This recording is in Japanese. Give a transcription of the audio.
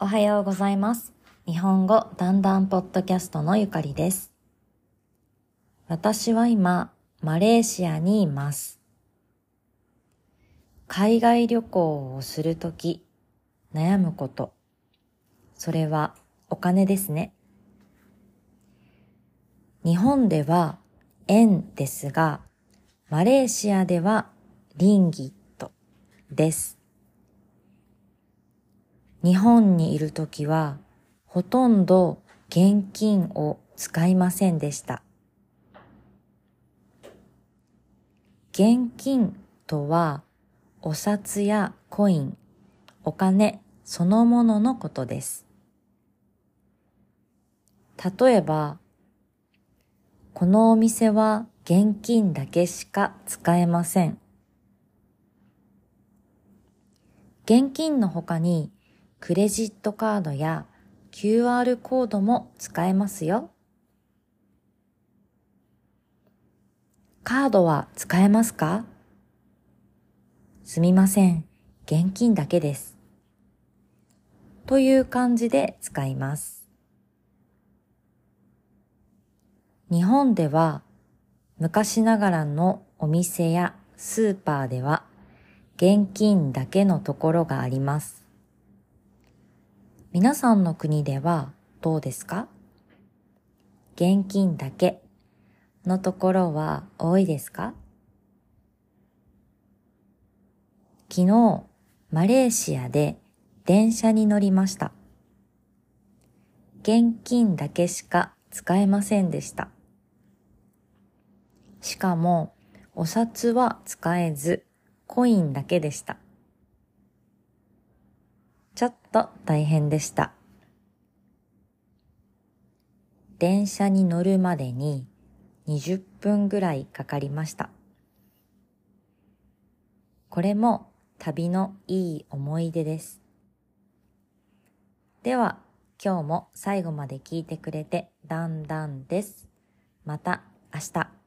おはようございます。日本語だんだんポッドキャストのゆかりです。私は今、マレーシアにいます。海外旅行をするとき、悩むこと。それはお金ですね。日本では円ですが、マレーシアではリンギットです。日本にいるときは、ほとんど現金を使いませんでした。現金とは、お札やコイン、お金そのもののことです。例えば、このお店は現金だけしか使えません。現金の他にクレジットカードや QR コードも使えますよ。カードは使えますか？すみません。現金だけです。という感じで使います。日本では昔ながらのお店やスーパーでは現金だけのところがあります。皆さんの国ではどうですか？現金だけのところは多いですか？昨日、マレーシアで電車に乗りました。現金だけしか使えませんでした。しかも、お札は使えず、コインだけでした。ちょっと大変でした。電車に乗るまでに20分ぐらいかかりました。これも旅のいい思い出です。では、今日も最後まで聞いてくれてだんだんです。また明日。